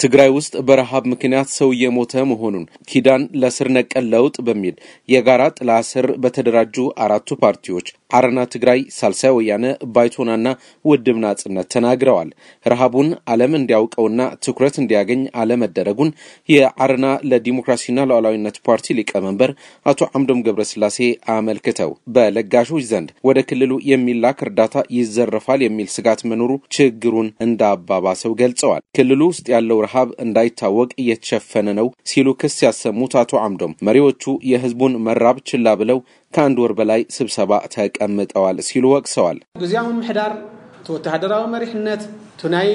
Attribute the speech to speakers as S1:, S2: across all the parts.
S1: ትግራይ ውስጥ በረሃብ ምክንያት ሰው እየሞተ መሆኑን ኪዳን ለስር ነቀል ለውጥ በሚል የጋራ ጥላ ስር በተደራጁ አራቱ ፓርቲዎች አረና ትግራይ፣ ሳልሳይ ወያነ፣ ባይቶናና ውድብ ናጽነት ተናግረዋል። ረሃቡን ዓለም እንዲያውቀውና ትኩረት እንዲያገኝ አለመደረጉን የአረና ለዲሞክራሲና ሉዓላዊነት ፓርቲ ሊቀመንበር አቶ አምዶም ገብረስላሴ አመልክተው በለጋሾች ዘንድ ወደ ክልሉ የሚላክ እርዳታ ይዘረፋል የሚል ስጋት መኖሩ ችግሩን እንዳባባሰው ገልጸዋል። ክልሉ ውስጥ ያለው ረሃብ እንዳይታወቅ እየተሸፈነ ነው ሲሉ ክስ ያሰሙት አቶ አምዶም መሪዎቹ የህዝቡን መራብ ችላ ብለው ከአንድ ወር በላይ ስብሰባ ተቀምጠዋል ሲሉ ወቅሰዋል።
S2: ጊዜያዊ ምሕዳር ወተሃደራዊ መሪሕነት ቱናይ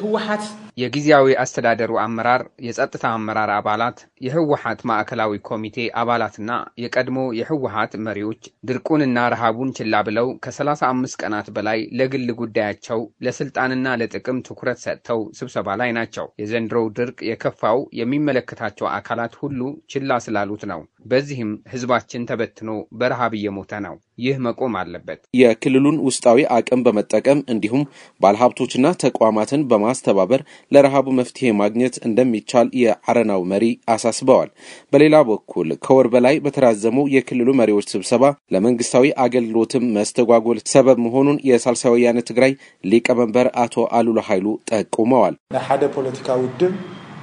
S2: ህወሓት
S3: የጊዜያዊ አስተዳደሩ አመራር፣ የጸጥታ አመራር አባላት፣ የህወሓት ማዕከላዊ ኮሚቴ አባላትና የቀድሞ የህወሓት መሪዎች ድርቁንና ረሃቡን ችላ ብለው ከሰላሳ አምስት ቀናት በላይ ለግል ጉዳያቸው ለስልጣንና ለጥቅም ትኩረት ሰጥተው ስብሰባ ላይ ናቸው። የዘንድሮው ድርቅ የከፋው የሚመለከታቸው አካላት ሁሉ ችላ ስላሉት ነው። በዚህም ህዝባችን ተበትኖ በረሃብ እየሞተ ነው። ይህ መቆም አለበት።
S1: የክልሉን ውስጣዊ አቅም በመጠቀም እንዲሁም ባለሀብቶችና ተቋማትን በማስተባበር ለረሃቡ መፍትሄ ማግኘት እንደሚቻል የአረናው መሪ አሳስበዋል። በሌላ በኩል ከወር በላይ በተራዘመው የክልሉ መሪዎች ስብሰባ ለመንግስታዊ አገልግሎትም መስተጓጎል ሰበብ መሆኑን የሳልሳይ ወያነ ትግራይ ሊቀመንበር አቶ አሉላ ኃይሉ ጠቁመዋል።
S4: ሓደ ፖለቲካ ውድብ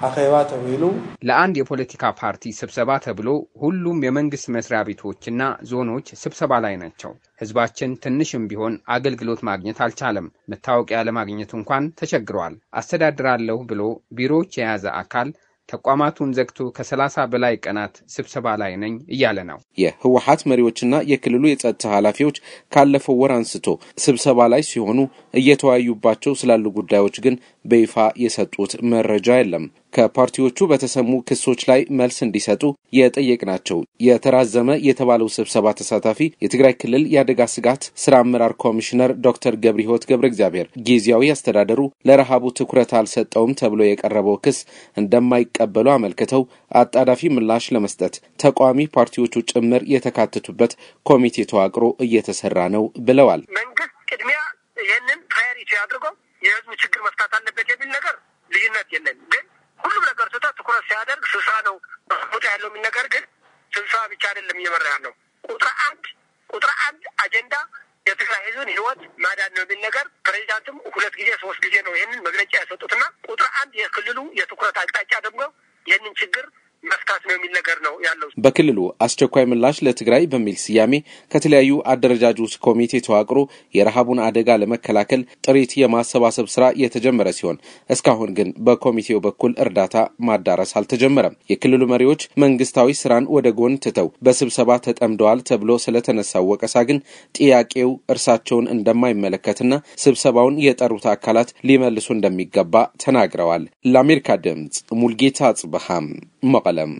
S4: አኼባ ተብሂሉ
S3: ለአንድ የፖለቲካ ፓርቲ ስብሰባ ተብሎ ሁሉም የመንግስት መስሪያ ቤቶችና ዞኖች ስብሰባ ላይ ናቸው። ህዝባችን ትንሽም ቢሆን አገልግሎት ማግኘት አልቻለም። መታወቂያ ለማግኘት እንኳን ተቸግረዋል። አስተዳድራለሁ ብሎ ቢሮዎች የያዘ አካል ተቋማቱን ዘግቶ ከሰላሳ በላይ ቀናት ስብሰባ ላይ ነኝ እያለ ነው።
S1: የህወሓት መሪዎችና የክልሉ የጸጥታ ኃላፊዎች ካለፈው ወር አንስቶ ስብሰባ ላይ ሲሆኑ እየተወያዩባቸው ስላሉ ጉዳዮች ግን በይፋ የሰጡት መረጃ የለም። ከፓርቲዎቹ በተሰሙ ክሶች ላይ መልስ እንዲሰጡ የጠየቅናቸው የተራዘመ የተባለው ስብሰባ ተሳታፊ የትግራይ ክልል የአደጋ ስጋት ስራ አመራር ኮሚሽነር ዶክተር ገብረ ሕይወት ገብረ እግዚአብሔር ጊዜያዊ አስተዳደሩ ለረሃቡ ትኩረት አልሰጠውም ተብሎ የቀረበው ክስ እንደማይቀበሉ አመልክተው አጣዳፊ ምላሽ ለመስጠት ተቃዋሚ ፓርቲዎቹ ጭምር የተካተቱበት ኮሚቴ ተዋቅሮ እየተሰራ ነው ብለዋል።
S5: መንግስት ቅድሚያ ይህንን priority አድርጎ የህዝቡ ችግር መፍታት አለበት የሚል ነገር ልዩነት የለን ግን ሁሉም ነገር ትቶ ትኩረት ሲያደርግ ስልሳ ነው ቦታ ያለው የሚል ግን ስልሳ ብቻ አይደለም እየመራ ያለው። ቁጥር አንድ ቁጥር አንድ አጀንዳ የትግራይ ህዝብን ህይወት ማዳን ነው የሚል ነገር ፕሬዚዳንትም ሁለት ጊዜ ሶስት ጊዜ ነው ይህንን መግለጫ የሰጡትና ቁጥር አንድ የክልሉ የትኩረት አቅጣጫ ደግሞ ይህንን ችግር መፍታት ነው የሚል ነገር ነው ያለው።
S1: በክልሉ አስቸኳይ ምላሽ ለትግራይ በሚል ስያሜ ከተለያዩ አደረጃጆች ኮሚቴ ተዋቅሮ የረሃቡን አደጋ ለመከላከል ጥሪት የማሰባሰብ ስራ የተጀመረ ሲሆን እስካሁን ግን በኮሚቴው በኩል እርዳታ ማዳረስ አልተጀመረም። የክልሉ መሪዎች መንግስታዊ ስራን ወደ ጎን ትተው በስብሰባ ተጠምደዋል ተብሎ ስለተነሳው ወቀሳ ግን ጥያቄው እርሳቸውን እንደማይመለከትና ስብሰባውን የጠሩት አካላት ሊመልሱ እንደሚገባ ተናግረዋል። ለአሜሪካ ድምጽ ሙልጌታ አጽበሃም መቀለም